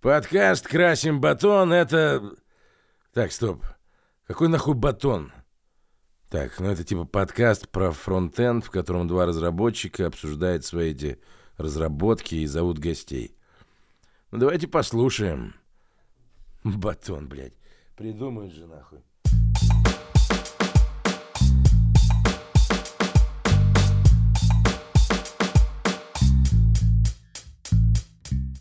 Подкаст «Красим батон» — это... Так, стоп. Какой нахуй батон? Так, ну это типа подкаст про фронтенд, в котором два разработчика обсуждают свои эти разработки и зовут гостей. Ну давайте послушаем. Батон, блядь. Придумают же нахуй.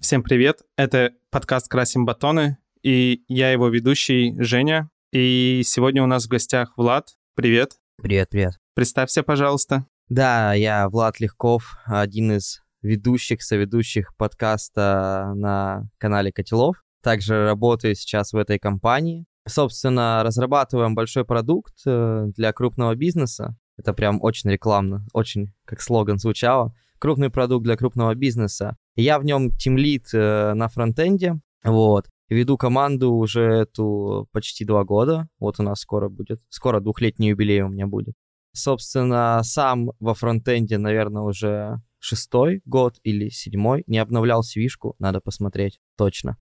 Всем привет! Это подкаст «Красим батоны» и я его ведущий Женя. И сегодня у нас в гостях Влад. Привет. Привет, привет. Представься, пожалуйста. Да, я Влад Легков, один из ведущих, соведущих подкаста на канале Котелов. Также работаю сейчас в этой компании. Собственно, разрабатываем большой продукт э, для крупного бизнеса. Это прям очень рекламно, очень как слоган звучало. Крупный продукт для крупного бизнеса. Я в нем тимлит э, на фронтенде, вот. Веду команду уже эту почти два года. Вот у нас скоро будет, скоро двухлетний юбилей у меня будет. Собственно, сам во фронтенде, наверное, уже шестой год или седьмой. Не обновлял свишку, надо посмотреть точно.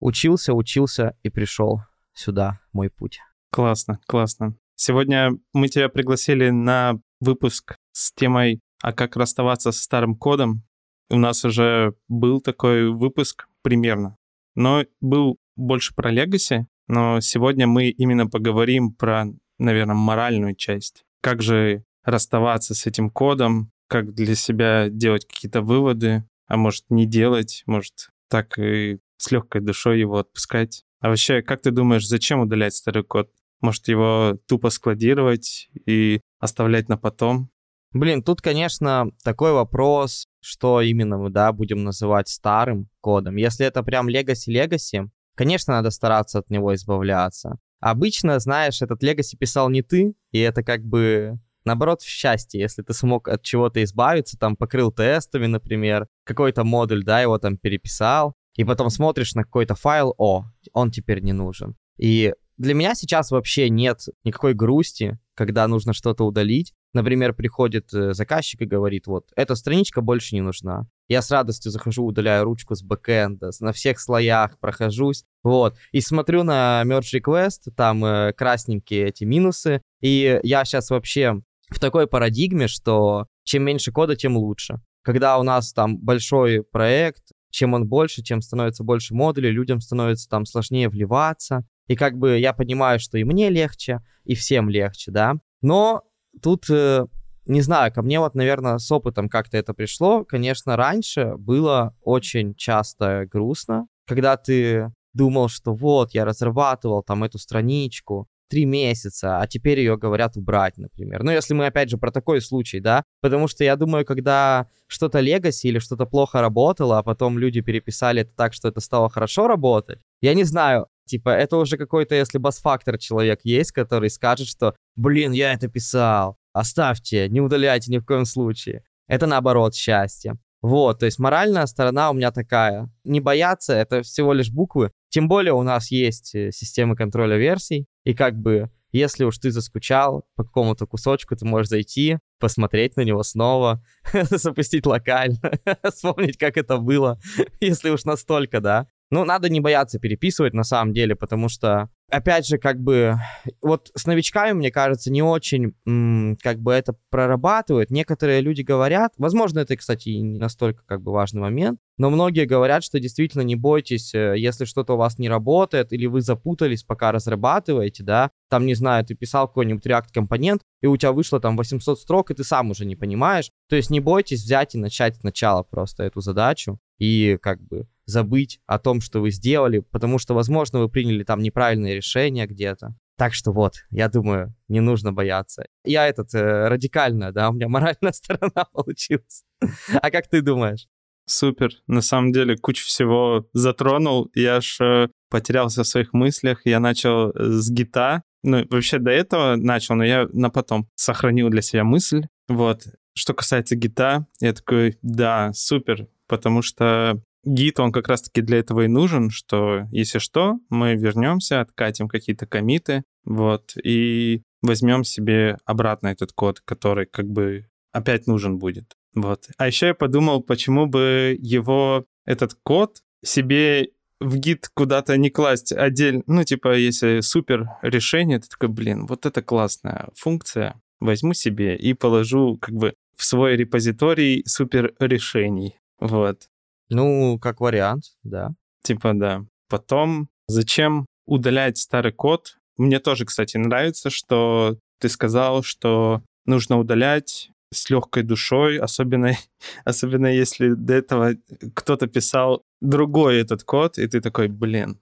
Учился, учился и пришел сюда, мой путь. Классно, классно. Сегодня мы тебя пригласили на выпуск с темой «А как расставаться со старым кодом?». У нас уже был такой выпуск примерно, но был больше про Legacy, но сегодня мы именно поговорим про, наверное, моральную часть. Как же расставаться с этим кодом, как для себя делать какие-то выводы, а может не делать, может так и с легкой душой его отпускать. А вообще, как ты думаешь, зачем удалять старый код? Может, его тупо складировать и оставлять на потом? Блин, тут, конечно, такой вопрос, что именно мы, да, будем называть старым кодом. Если это прям legacy-legacy, конечно, надо стараться от него избавляться. Обычно, знаешь, этот legacy писал не ты, и это как бы наоборот счастье, если ты смог от чего-то избавиться, там покрыл тестами, например, какой-то модуль, да, его там переписал, и потом смотришь на какой-то файл, о, он теперь не нужен. И для меня сейчас вообще нет никакой грусти, когда нужно что-то удалить. Например, приходит э, заказчик и говорит, вот, эта страничка больше не нужна. Я с радостью захожу, удаляю ручку с бэкэнда, на всех слоях прохожусь, вот, и смотрю на merge request, там э, красненькие эти минусы, и я сейчас вообще в такой парадигме, что чем меньше кода, тем лучше. Когда у нас там большой проект, чем он больше, чем становится больше модулей, людям становится там сложнее вливаться. И как бы я понимаю, что и мне легче, и всем легче, да. Но тут, э, не знаю, ко мне вот, наверное, с опытом как-то это пришло. Конечно, раньше было очень часто грустно, когда ты думал, что вот, я разрабатывал там эту страничку, три месяца, а теперь ее говорят убрать, например. Ну, если мы, опять же, про такой случай, да, потому что я думаю, когда что-то легаси или что-то плохо работало, а потом люди переписали это так, что это стало хорошо работать, я не знаю, Типа, это уже какой-то, если бас-фактор человек есть, который скажет, что, блин, я это писал, оставьте, не удаляйте ни в коем случае. Это наоборот счастье. Вот, то есть моральная сторона у меня такая. Не бояться, это всего лишь буквы. Тем более у нас есть э, системы контроля версий, и как бы если уж ты заскучал по какому-то кусочку, ты можешь зайти, посмотреть на него снова, запустить локально, вспомнить, как это было, если уж настолько, да. Ну, надо не бояться переписывать на самом деле, потому что, опять же, как бы, вот с новичками, мне кажется, не очень, как бы, это прорабатывают. Некоторые люди говорят, возможно, это, кстати, не настолько, как бы, важный момент, но многие говорят, что действительно не бойтесь, э, если что-то у вас не работает, или вы запутались, пока разрабатываете, да, там, не знаю, ты писал какой-нибудь React-компонент, и у тебя вышло там 800 строк, и ты сам уже не понимаешь. То есть не бойтесь взять и начать сначала просто эту задачу, и как бы забыть о том, что вы сделали, потому что, возможно, вы приняли там неправильное решение где-то. Так что вот, я думаю, не нужно бояться. Я этот, э, радикально, да, у меня моральная сторона получилась. А как ты думаешь? Супер. На самом деле, кучу всего затронул. Я аж э, потерялся в своих мыслях. Я начал э, с гита. Ну, вообще до этого начал, но я на потом сохранил для себя мысль. Вот. Что касается гита, я такой, да, супер, потому что гид, он как раз-таки для этого и нужен, что если что, мы вернемся, откатим какие-то комиты, вот, и возьмем себе обратно этот код, который как бы опять нужен будет. Вот. А еще я подумал, почему бы его, этот код, себе в гид куда-то не класть отдельно. Ну, типа, если супер решение, ты такой, блин, вот это классная функция, возьму себе и положу как бы в свой репозиторий супер решений. Вот. Ну, как вариант, да. Типа, да. Потом, зачем удалять старый код? Мне тоже, кстати, нравится, что ты сказал, что нужно удалять с легкой душой, особенно, особенно если до этого кто-то писал другой этот код, и ты такой, блин,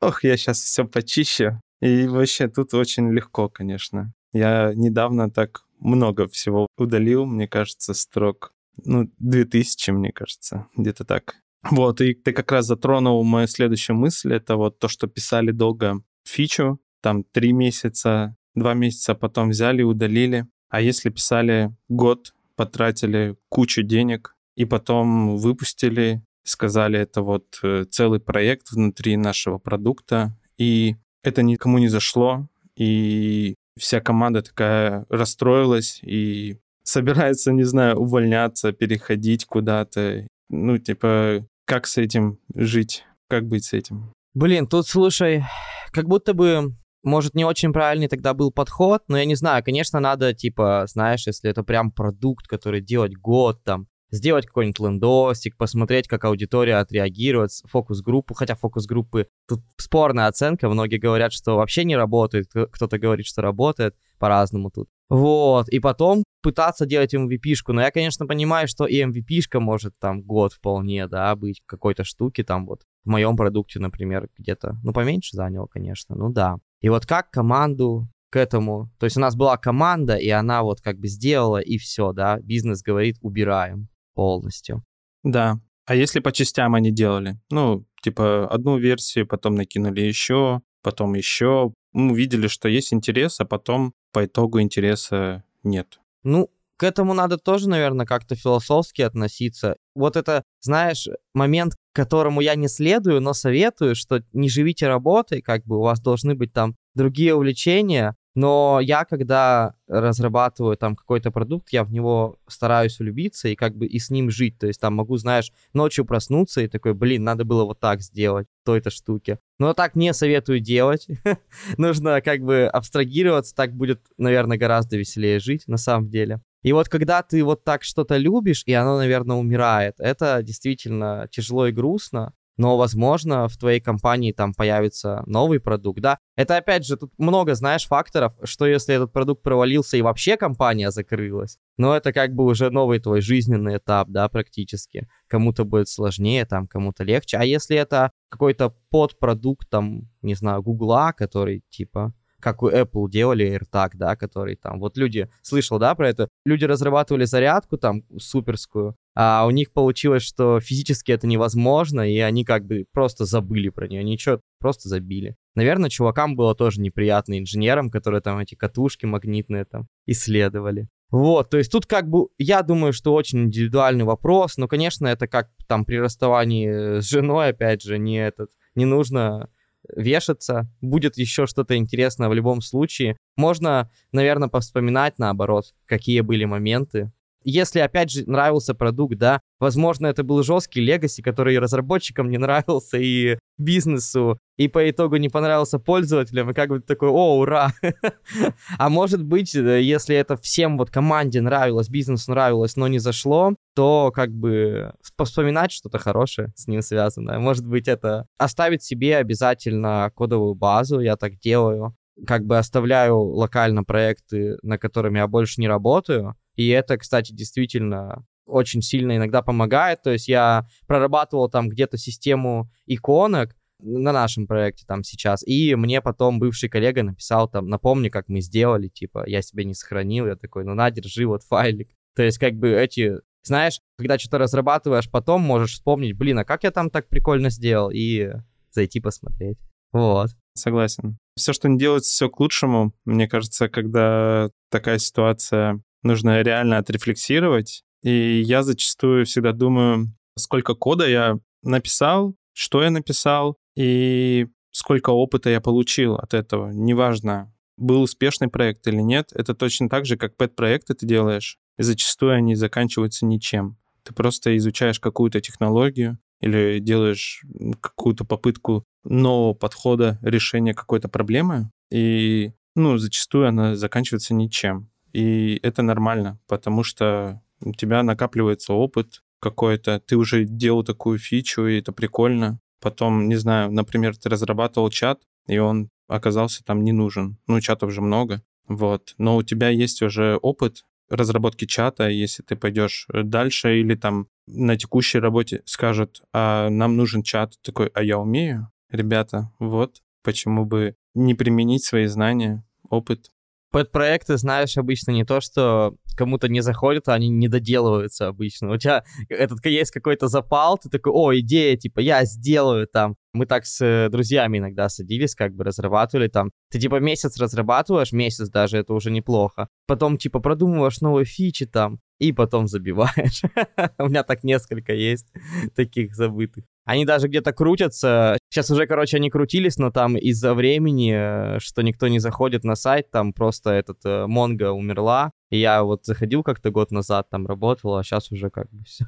ох, я сейчас все почищу. И вообще тут очень легко, конечно. Я недавно так много всего удалил, мне кажется, строк, ну, 2000, мне кажется, где-то так. Вот, и ты как раз затронул мою следующую мысль, это вот то, что писали долго фичу, там три месяца, два месяца потом взяли удалили. А если писали год, потратили кучу денег и потом выпустили, сказали, это вот э, целый проект внутри нашего продукта, и это никому не зашло, и вся команда такая расстроилась и собирается, не знаю, увольняться, переходить куда-то. Ну, типа, как с этим жить? Как быть с этим? Блин, тут, слушай, как будто бы может, не очень правильный тогда был подход, но я не знаю, конечно, надо, типа, знаешь, если это прям продукт, который делать год, там, сделать какой-нибудь лендосик, посмотреть, как аудитория отреагирует, фокус-группу, хотя фокус-группы, тут спорная оценка, многие говорят, что вообще не работает, кто-то говорит, что работает, по-разному тут. Вот, и потом пытаться делать MVP-шку, но я, конечно, понимаю, что и MVP-шка может там год вполне, да, быть какой-то штуки, там вот в моем продукте, например, где-то, ну, поменьше заняло, конечно, ну да. И вот как команду к этому, то есть у нас была команда, и она вот как бы сделала, и все, да, бизнес говорит, убираем полностью. Да, а если по частям они делали? Ну, типа одну версию, потом накинули еще, потом еще. Мы увидели, что есть интерес, а потом по итогу интереса нет. Ну, к этому надо тоже, наверное, как-то философски относиться. Вот это, знаешь, момент, которому я не следую, но советую, что не живите работой, как бы у вас должны быть там другие увлечения, но я, когда разрабатываю там какой-то продукт, я в него стараюсь влюбиться и как бы и с ним жить. То есть там могу, знаешь, ночью проснуться и такой, блин, надо было вот так сделать, той-то штуке. Но так не советую делать. Нужно как бы абстрагироваться, так будет, наверное, гораздо веселее жить на самом деле. И вот когда ты вот так что-то любишь, и оно, наверное, умирает, это действительно тяжело и грустно, но, возможно, в твоей компании там появится новый продукт, да. Это, опять же, тут много, знаешь, факторов, что если этот продукт провалился и вообще компания закрылась, но это как бы уже новый твой жизненный этап, да, практически. Кому-то будет сложнее, там, кому-то легче. А если это какой-то подпродукт, там, не знаю, Гугла, который, типа, как у Apple делали AirTag, да, который там, вот люди, слышал, да, про это, люди разрабатывали зарядку там суперскую, а у них получилось, что физически это невозможно, и они как бы просто забыли про нее, ничего, просто забили. Наверное, чувакам было тоже неприятно, инженерам, которые там эти катушки магнитные там исследовали. Вот, то есть тут как бы, я думаю, что очень индивидуальный вопрос, но, конечно, это как там при расставании с женой, опять же, не этот, не нужно вешаться. Будет еще что-то интересное в любом случае. Можно, наверное, повспоминать наоборот, какие были моменты, если, опять же, нравился продукт, да, возможно, это был жесткий легаси, который разработчикам не нравился, и бизнесу, и по итогу не понравился пользователям, и как бы такой, о, ура! А может быть, э, если это всем вот команде нравилось, бизнесу нравилось, но не зашло, то как бы вспоминать что-то хорошее с ним связанное. Может быть, это оставить себе обязательно кодовую базу, я так делаю, как бы оставляю локально проекты, на которыми я больше не работаю, и это, кстати, действительно очень сильно иногда помогает. То есть я прорабатывал там где-то систему иконок на нашем проекте там сейчас, и мне потом бывший коллега написал там, напомни, как мы сделали, типа, я себе не сохранил, я такой, ну на, держи вот файлик. То есть как бы эти, знаешь, когда что-то разрабатываешь, потом можешь вспомнить, блин, а как я там так прикольно сделал, и зайти посмотреть. Вот. Согласен. Все, что не делается, все к лучшему. Мне кажется, когда такая ситуация нужно реально отрефлексировать. И я зачастую всегда думаю, сколько кода я написал, что я написал и сколько опыта я получил от этого. Неважно, был успешный проект или нет, это точно так же, как пэт-проекты ты делаешь, и зачастую они заканчиваются ничем. Ты просто изучаешь какую-то технологию, или делаешь какую-то попытку нового подхода решения какой-то проблемы, и, ну, зачастую она заканчивается ничем. И это нормально, потому что у тебя накапливается опыт какой-то, ты уже делал такую фичу, и это прикольно. Потом, не знаю, например, ты разрабатывал чат, и он оказался там не нужен. Ну, чатов же много. Вот. Но у тебя есть уже опыт разработки чата, если ты пойдешь дальше или там на текущей работе скажут, а нам нужен чат, такой, а я умею, ребята, вот, почему бы не применить свои знания, опыт. Под проекты знаешь, обычно не то, что кому-то не заходит, а они не доделываются обычно. У тебя этот есть какой-то запал, ты такой, о, идея, типа, я сделаю там. Мы так с э, друзьями иногда садились, как бы разрабатывали там. Ты типа месяц разрабатываешь, месяц даже, это уже неплохо. Потом типа продумываешь новые фичи там, и потом забиваешь. У меня так несколько есть таких забытых. Они даже где-то крутятся. Сейчас уже, короче, они крутились, но там из-за времени, э, что никто не заходит на сайт, там просто этот э, Монго умерла. И я вот заходил как-то год назад, там работал, а сейчас уже как бы все.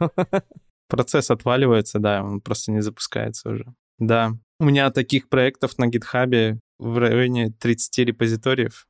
Процесс отваливается, да, он просто не запускается уже. Да. У меня таких проектов на гитхабе в районе 30 репозиториев.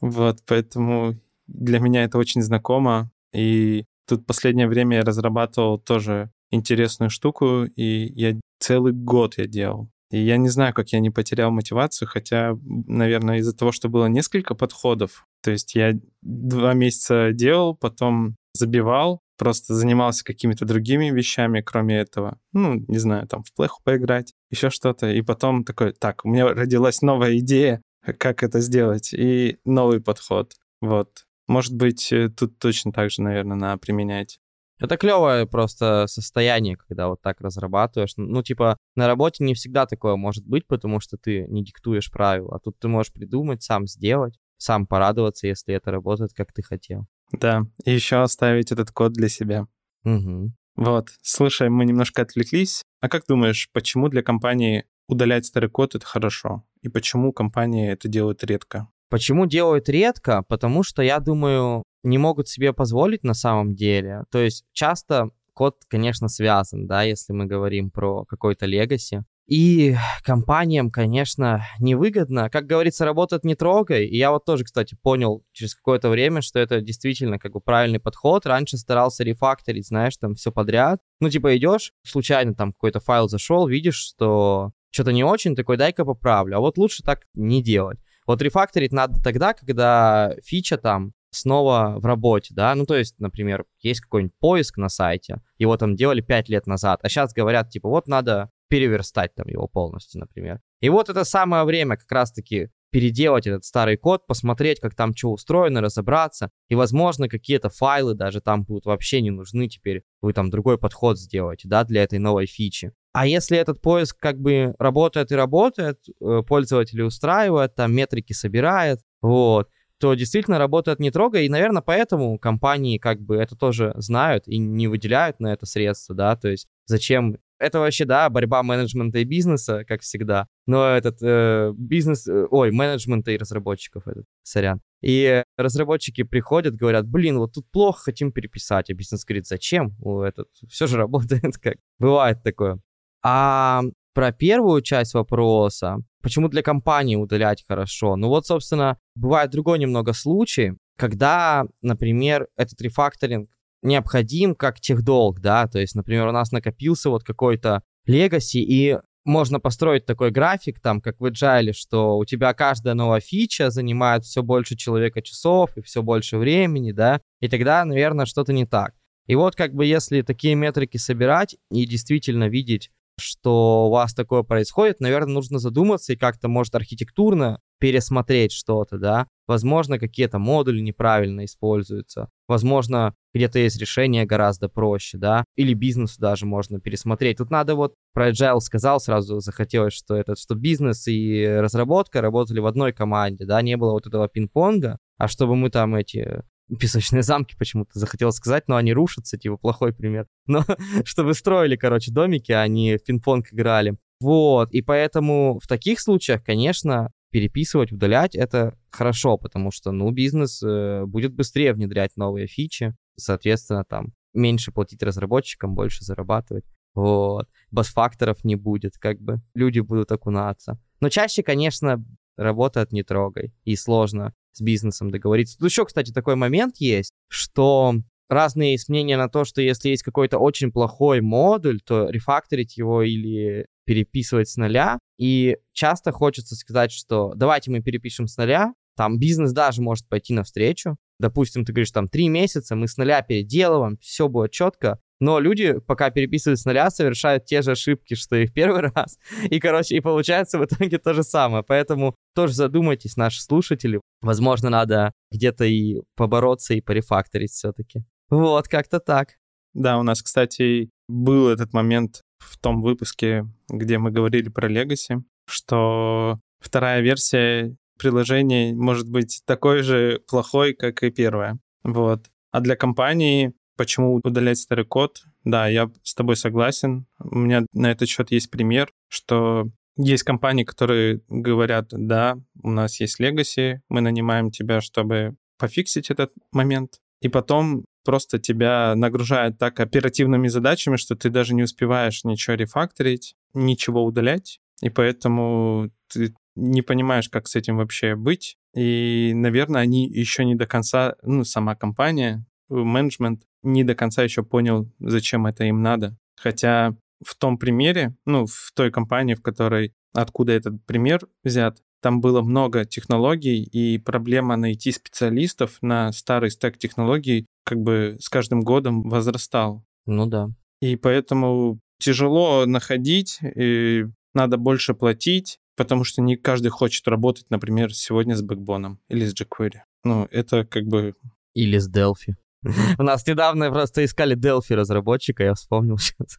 Вот, поэтому для меня это очень знакомо. И тут последнее время я разрабатывал тоже интересную штуку, и я целый год я делал. И я не знаю, как я не потерял мотивацию, хотя, наверное, из-за того, что было несколько подходов. То есть я два месяца делал, потом забивал, просто занимался какими-то другими вещами, кроме этого. Ну, не знаю, там в плеху поиграть, еще что-то. И потом такой, так, у меня родилась новая идея, как это сделать, и новый подход. Вот. Может быть, э, тут точно так же, наверное, надо применять. Это клевое просто состояние, когда вот так разрабатываешь. Ну, типа, на работе не всегда такое может быть, потому что ты не диктуешь правила. А тут ты можешь придумать, сам сделать, сам порадоваться, если это работает, как ты хотел. Да, и еще оставить этот код для себя. Угу. Вот, слушай, мы немножко отвлеклись. А как думаешь, почему для компании удалять старый код — это хорошо? И почему компании это делают редко? Почему делают редко? Потому что, я думаю, не могут себе позволить на самом деле. То есть часто код, конечно, связан, да, если мы говорим про какой-то легаси. И компаниям, конечно, невыгодно. Как говорится, работать не трогай. И я вот тоже, кстати, понял через какое-то время, что это действительно как бы правильный подход. Раньше старался рефакторить, знаешь, там все подряд. Ну, типа идешь, случайно там какой-то файл зашел, видишь, что что-то не очень, такой, дай-ка поправлю. А вот лучше так не делать. Вот рефакторить надо тогда, когда фича там снова в работе, да, ну, то есть, например, есть какой-нибудь поиск на сайте, его там делали 5 лет назад, а сейчас говорят, типа, вот надо переверстать там его полностью, например. И вот это самое время как раз-таки переделать этот старый код, посмотреть, как там что устроено, разобраться. И, возможно, какие-то файлы даже там будут вообще не нужны теперь. Вы там другой подход сделаете, да, для этой новой фичи. А если этот поиск как бы работает и работает, э, пользователи устраивает, там метрики собирает, вот, то действительно работает не трогая, и, наверное, поэтому компании как бы это тоже знают и не выделяют на это средства, да, то есть зачем это вообще, да, борьба менеджмента и бизнеса, как всегда. Но этот э, бизнес, э, ой, менеджмента и разработчиков, этот, сорян. И разработчики приходят, говорят, блин, вот тут плохо, хотим переписать. А бизнес говорит, зачем? О, этот, все же работает как. Бывает такое. А про первую часть вопроса, почему для компании удалять хорошо? Ну вот, собственно, бывает другой немного случай, когда, например, этот рефакторинг необходим как техдолг, да, то есть, например, у нас накопился вот какой-то легаси, и можно построить такой график, там, как в Agile, что у тебя каждая новая фича занимает все больше человека часов и все больше времени, да, и тогда, наверное, что-то не так. И вот как бы если такие метрики собирать и действительно видеть, что у вас такое происходит, наверное, нужно задуматься и как-то, может, архитектурно пересмотреть что-то, да. Возможно, какие-то модули неправильно используются. Возможно, где-то есть решение гораздо проще, да. Или бизнесу даже можно пересмотреть. Тут надо вот про Agile сказал, сразу захотелось, что это, что бизнес и разработка работали в одной команде, да, не было вот этого пинг-понга, а чтобы мы там эти песочные замки почему-то захотел сказать, но они рушатся, типа плохой пример. Но чтобы строили, короче, домики, а не в пинг-понг играли. Вот, и поэтому в таких случаях, конечно, переписывать, удалять, это хорошо, потому что, ну, бизнес э, будет быстрее внедрять новые фичи, соответственно, там, меньше платить разработчикам, больше зарабатывать. Вот. Бас-факторов не будет, как бы. Люди будут окунаться. Но чаще, конечно, работает не трогай. И сложно с бизнесом договориться. Тут еще, кстати, такой момент есть, что разные есть мнения на то, что если есть какой-то очень плохой модуль, то рефакторить его или переписывать с нуля. И часто хочется сказать, что давайте мы перепишем с нуля. Там бизнес даже может пойти навстречу. Допустим, ты говоришь, там, три месяца мы с нуля переделываем, все будет четко. Но люди, пока переписывают с нуля, совершают те же ошибки, что и в первый раз. И, короче, и получается в итоге то же самое. Поэтому тоже задумайтесь, наши слушатели. Возможно, надо где-то и побороться, и порефакторить все-таки. Вот, как-то так. Да, у нас, кстати, был этот момент в том выпуске, где мы говорили про Legacy, что вторая версия приложения может быть такой же плохой, как и первая. Вот. А для компании почему удалять старый код? Да, я с тобой согласен. У меня на этот счет есть пример, что есть компании, которые говорят, да, у нас есть Legacy, мы нанимаем тебя, чтобы пофиксить этот момент. И потом просто тебя нагружает так оперативными задачами, что ты даже не успеваешь ничего рефакторить, ничего удалять, и поэтому ты не понимаешь, как с этим вообще быть. И, наверное, они еще не до конца, ну, сама компания, менеджмент не до конца еще понял, зачем это им надо. Хотя в том примере, ну, в той компании, в которой, откуда этот пример взят, там было много технологий, и проблема найти специалистов на старый стек технологий как бы с каждым годом возрастал. Ну да. И поэтому тяжело находить, и надо больше платить, потому что не каждый хочет работать, например, сегодня с бэкбоном или с jQuery. Ну, это как бы... Или с Delphi. У нас недавно просто искали Delphi разработчика, я вспомнил сейчас.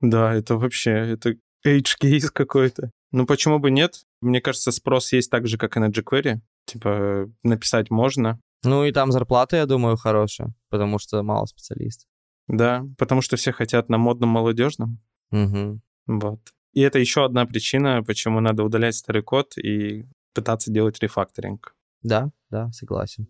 Да, это вообще, это edge case какой-то. Ну, почему бы нет? Мне кажется, спрос есть так же, как и на jQuery. Типа, написать можно. Ну, и там зарплата, я думаю, хорошая, потому что мало специалистов. Да, потому что все хотят на модном молодежном. Угу. Вот. И это еще одна причина, почему надо удалять старый код и пытаться делать рефакторинг. Да, да, согласен.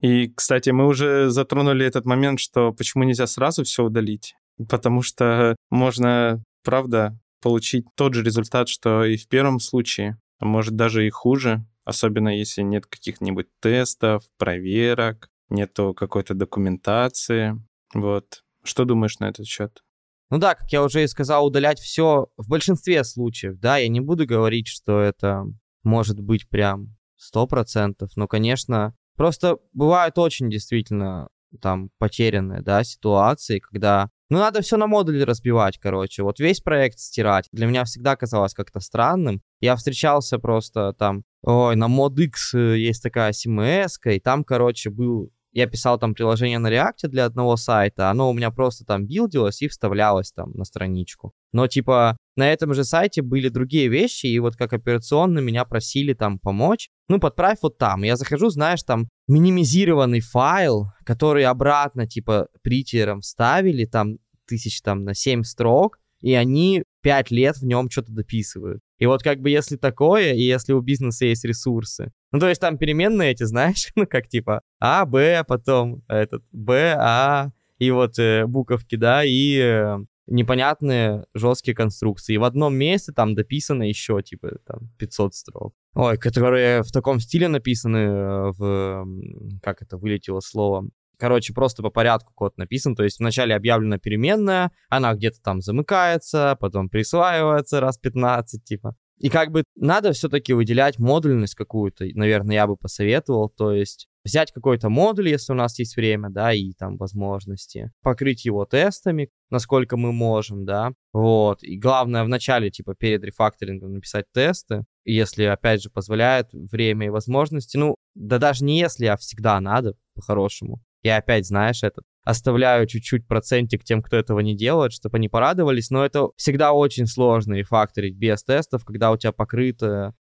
И, кстати, мы уже затронули этот момент, что почему нельзя сразу все удалить. Потому что можно, правда, получить тот же результат, что и в первом случае, а может даже и хуже, особенно если нет каких-нибудь тестов, проверок, нету какой-то документации. Вот. Что думаешь на этот счет? Ну да, как я уже и сказал, удалять все в большинстве случаев, да, я не буду говорить, что это может быть прям сто процентов, но, конечно, просто бывают очень действительно там потерянные, да, ситуации, когда ну, надо все на модули разбивать, короче. Вот весь проект стирать. Для меня всегда казалось как-то странным. Я встречался просто там, ой, на ModX э, есть такая CMS, и там, короче, был я писал там приложение на React для одного сайта, оно у меня просто там билдилось и вставлялось там на страничку. Но типа на этом же сайте были другие вещи, и вот как операционно меня просили там помочь. Ну, подправь вот там. Я захожу, знаешь, там минимизированный файл, который обратно типа притером вставили, там тысяч там на 7 строк, и они 5 лет в нем что-то дописывают. И вот как бы если такое, и если у бизнеса есть ресурсы, ну, то есть там переменные эти, знаешь, ну, как типа А, Б, потом этот Б, А, и вот э, буковки, да, и э, непонятные жесткие конструкции. И в одном месте там дописано еще, типа, там, 500 строк. Ой, которые в таком стиле написаны э, в... Как это вылетело слово? Короче, просто по порядку код написан. То есть вначале объявлена переменная, она где-то там замыкается, потом присваивается раз 15, типа. И как бы надо все-таки выделять модульность какую-то, наверное, я бы посоветовал. То есть взять какой-то модуль, если у нас есть время, да, и там возможности, покрыть его тестами, насколько мы можем, да, вот. И главное вначале, типа, перед рефакторингом написать тесты, если, опять же, позволяет время и возможности. Ну, да даже не если, а всегда надо, по-хорошему. Я опять, знаешь, этот оставляю чуть-чуть процентик тем, кто этого не делает, чтобы они порадовались, но это всегда очень сложно рефакторить без тестов, когда у тебя покрыт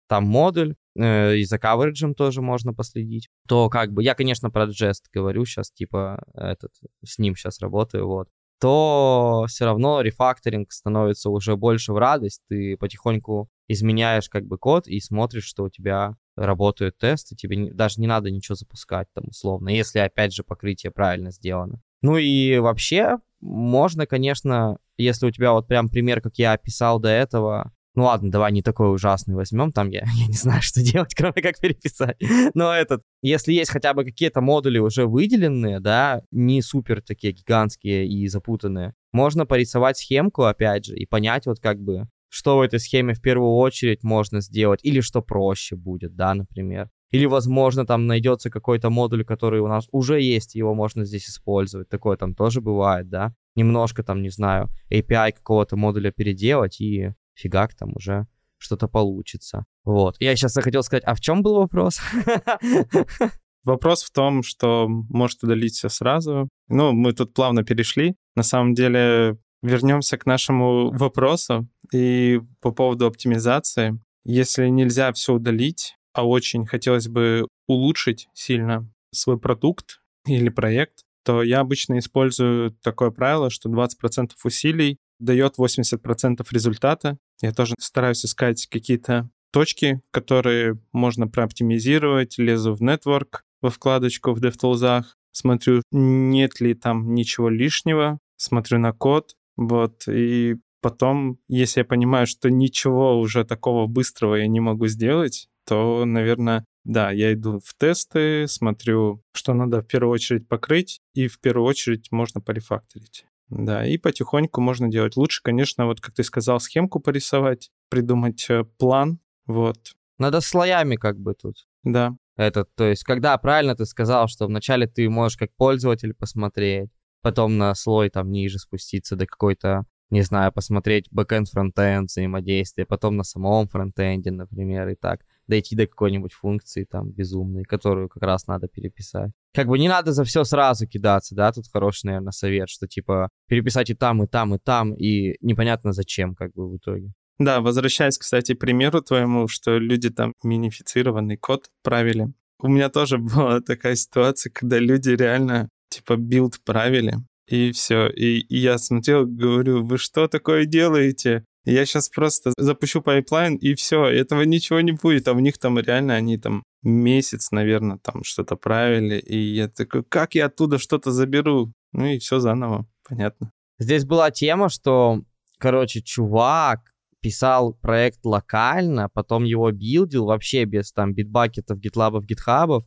там модуль, э, и за кавериджем тоже можно последить, то как бы, я, конечно, про Jest говорю сейчас, типа, этот, с ним сейчас работаю, вот, то все равно рефакторинг становится уже больше в радость, ты потихоньку изменяешь как бы код и смотришь, что у тебя работают тесты, тебе не, даже не надо ничего запускать там условно, если опять же покрытие правильно сделано. Ну и вообще, можно, конечно, если у тебя вот прям пример, как я описал до этого, ну ладно, давай не такой ужасный возьмем, там я, я не знаю, что делать, кроме как переписать. Но этот, если есть хотя бы какие-то модули уже выделенные, да, не супер такие гигантские и запутанные, можно порисовать схемку, опять же, и понять вот как бы, что в этой схеме в первую очередь можно сделать, или что проще будет, да, например. Или, возможно, там найдется какой-то модуль, который у нас уже есть, его можно здесь использовать. Такое там тоже бывает, да. Немножко там, не знаю, API какого-то модуля переделать, и фигак там уже что-то получится. Вот. Я сейчас хотел сказать, а в чем был вопрос? Вопрос в том, что может удалить все сразу. Ну, мы тут плавно перешли. На самом деле, вернемся к нашему вопросу. И по поводу оптимизации. Если нельзя все удалить, а очень хотелось бы улучшить сильно свой продукт или проект, то я обычно использую такое правило, что 20% усилий дает 80% результата. Я тоже стараюсь искать какие-то точки, которые можно прооптимизировать, лезу в Network, во вкладочку в DevTools, смотрю, нет ли там ничего лишнего, смотрю на код, вот, и потом, если я понимаю, что ничего уже такого быстрого я не могу сделать, то, наверное, да, я иду в тесты, смотрю, что надо в первую очередь покрыть, и в первую очередь можно порефакторить. Да, и потихоньку можно делать. Лучше, конечно, вот как ты сказал, схемку порисовать, придумать э, план, вот. Надо слоями как бы тут. Да. Этот, то есть, когда правильно ты сказал, что вначале ты можешь как пользователь посмотреть, потом на слой там ниже спуститься до какой-то, не знаю, посмотреть бэкэнд, фронтенд, взаимодействие, потом на самом фронтенде, например, и так дойти до какой-нибудь функции там безумной, которую как раз надо переписать. Как бы не надо за все сразу кидаться, да, тут хороший, наверное, совет, что типа переписать и там, и там, и там, и непонятно зачем, как бы в итоге. Да, возвращаясь, кстати, к примеру твоему, что люди там минифицированный код правили. У меня тоже была такая ситуация, когда люди реально типа build правили, и все. И, и я смотрел, говорю, вы что такое делаете? Я сейчас просто запущу pipeline, и все, этого ничего не будет. А у них там реально они там месяц, наверное, там что-то правили. И я такой, как я оттуда что-то заберу? Ну и все заново, понятно. Здесь была тема, что, короче, чувак писал проект локально, потом его билдил вообще без там битбакетов, гитлабов, гитхабов,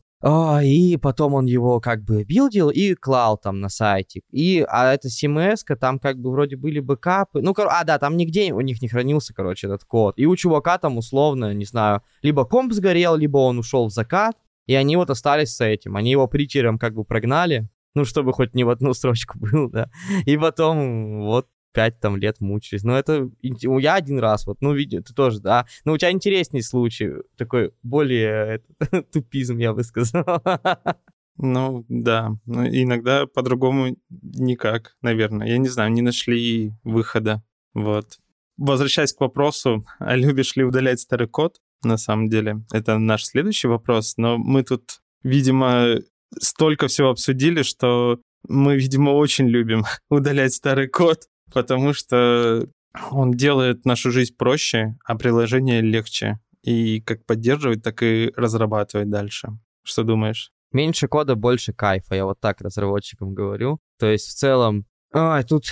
и потом он его как бы билдил и клал там на сайте. И, а это CMS, там как бы вроде были бэкапы. Ну, а, да, там нигде у них не хранился, короче, этот код. И у чувака там условно, не знаю, либо комп сгорел, либо он ушел в закат. И они вот остались с этим. Они его притером как бы прогнали. Ну, чтобы хоть не в одну строчку был, да. И потом вот пять там лет мучились. Но это я один раз, вот, ну, видишь, ты тоже, да. Но у тебя интересней случай, такой более это, тупизм, я бы сказал. Ну, да. Но иногда по-другому никак, наверное. Я не знаю, не нашли выхода. Вот. Возвращаясь к вопросу, а любишь ли удалять старый код? На самом деле, это наш следующий вопрос, но мы тут, видимо, столько всего обсудили, что мы, видимо, очень любим удалять старый код потому что он делает нашу жизнь проще, а приложение легче. И как поддерживать, так и разрабатывать дальше. Что думаешь? Меньше кода, больше кайфа, я вот так разработчикам говорю. То есть в целом, ой, тут,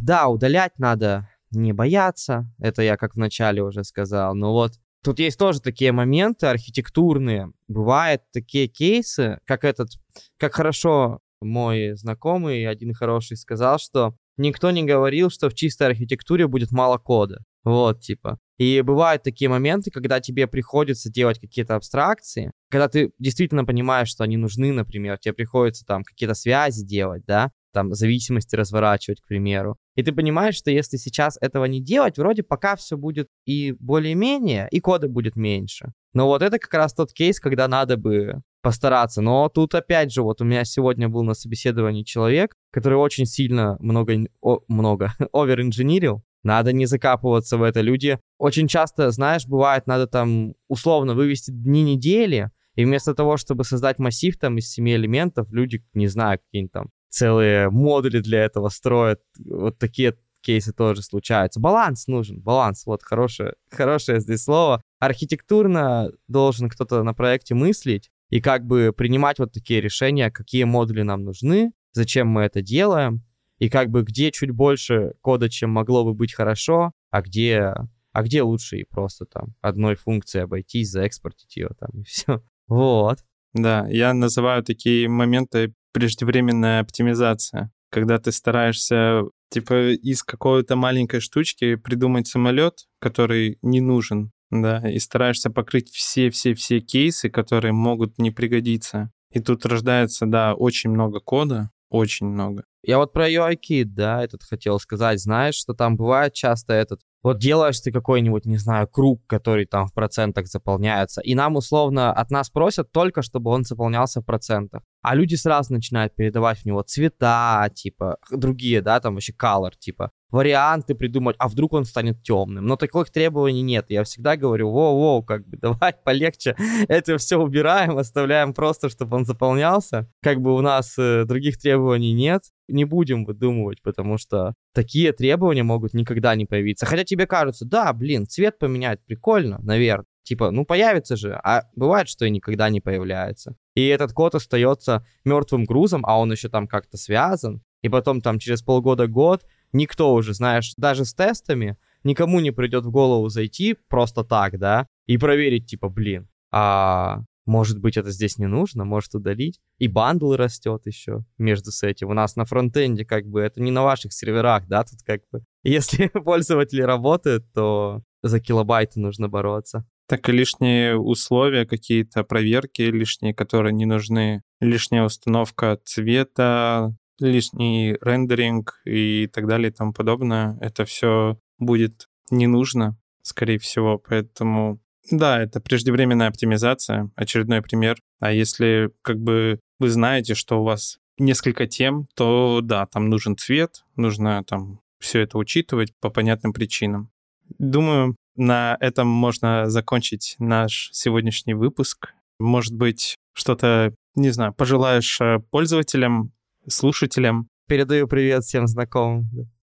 да, удалять надо, не бояться, это я как вначале уже сказал, но вот тут есть тоже такие моменты архитектурные. Бывают такие кейсы, как этот, как хорошо мой знакомый, один хороший, сказал, что никто не говорил, что в чистой архитектуре будет мало кода. Вот, типа. И бывают такие моменты, когда тебе приходится делать какие-то абстракции, когда ты действительно понимаешь, что они нужны, например, тебе приходится там какие-то связи делать, да, там зависимости разворачивать, к примеру. И ты понимаешь, что если сейчас этого не делать, вроде пока все будет и более-менее, и кода будет меньше. Но вот это как раз тот кейс, когда надо бы постараться. Но тут опять же, вот у меня сегодня был на собеседовании человек, который очень сильно много, о, много овер-инженерил. Надо не закапываться в это. Люди очень часто, знаешь, бывает, надо там условно вывести дни недели, и вместо того, чтобы создать массив там из семи элементов, люди, не знаю, какие-нибудь там целые модули для этого строят. Вот такие кейсы тоже случаются. Баланс нужен, баланс, вот хорошее, хорошее здесь слово. Архитектурно должен кто-то на проекте мыслить, и как бы принимать вот такие решения, какие модули нам нужны, зачем мы это делаем. И как бы где чуть больше кода, чем могло бы быть хорошо, а где, а где лучше и просто там одной функцией обойтись, заэкспортить ее там и все. Вот. Да, я называю такие моменты преждевременная оптимизация, когда ты стараешься типа из какой-то маленькой штучки придумать самолет, который не нужен, да, и стараешься покрыть все-все-все кейсы, которые могут не пригодиться. И тут рождается, да, очень много кода, очень много. Я вот про UIKit, да, этот хотел сказать. Знаешь, что там бывает часто этот... Вот делаешь ты какой-нибудь, не знаю, круг, который там в процентах заполняется, и нам условно от нас просят только, чтобы он заполнялся в процентах. А люди сразу начинают передавать в него цвета, типа, другие, да, там вообще color, типа, варианты придумать, а вдруг он станет темным. Но таких требований нет. Я всегда говорю, воу-воу, как бы давай полегче, это все убираем, оставляем просто, чтобы он заполнялся. Как бы у нас э, других требований нет, не будем выдумывать, потому что такие требования могут никогда не появиться. Хотя тебе кажется, да, блин, цвет поменять прикольно, наверное. Типа, ну появится же, а бывает, что и никогда не появляется. И этот код остается мертвым грузом, а он еще там как-то связан. И потом там через полгода-год никто уже, знаешь, даже с тестами никому не придет в голову зайти просто так, да, и проверить, типа, блин, а может быть, это здесь не нужно, может удалить. И бандл растет еще между с этим. У нас на фронтенде как бы это не на ваших серверах, да, тут как бы. Если пользователи работают, то за килобайты нужно бороться. Так и лишние условия, какие-то проверки лишние, которые не нужны. Лишняя установка цвета, лишний рендеринг и так далее и тому подобное. Это все будет не нужно, скорее всего. Поэтому, да, это преждевременная оптимизация, очередной пример. А если как бы вы знаете, что у вас несколько тем, то да, там нужен цвет, нужно там все это учитывать по понятным причинам. Думаю, на этом можно закончить наш сегодняшний выпуск. Может быть, что-то, не знаю, пожелаешь э, пользователям слушателям. Передаю привет всем знакомым.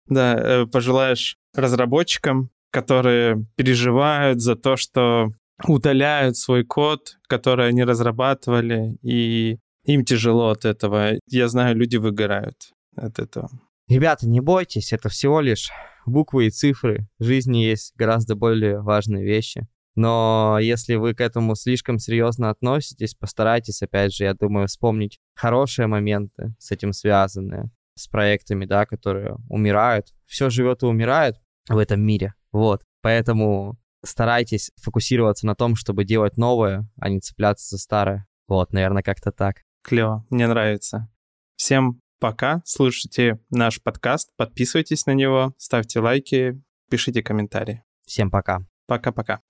Да, э, пожелаешь разработчикам, которые переживают за то, что удаляют свой код, который они разрабатывали, и им тяжело от этого. Я знаю, люди выгорают от этого. Ребята, не бойтесь, это всего лишь буквы и цифры. В жизни есть гораздо более важные вещи. Но если вы к этому слишком серьезно относитесь, постарайтесь, опять же, я думаю, вспомнить хорошие моменты с этим связанные, с проектами, да, которые умирают. Все живет и умирает в этом мире. Вот. Поэтому старайтесь фокусироваться на том, чтобы делать новое, а не цепляться за старое. Вот, наверное, как-то так. Клево, мне нравится. Всем пока, слушайте наш подкаст, подписывайтесь на него, ставьте лайки, пишите комментарии. Всем пока. Пока-пока.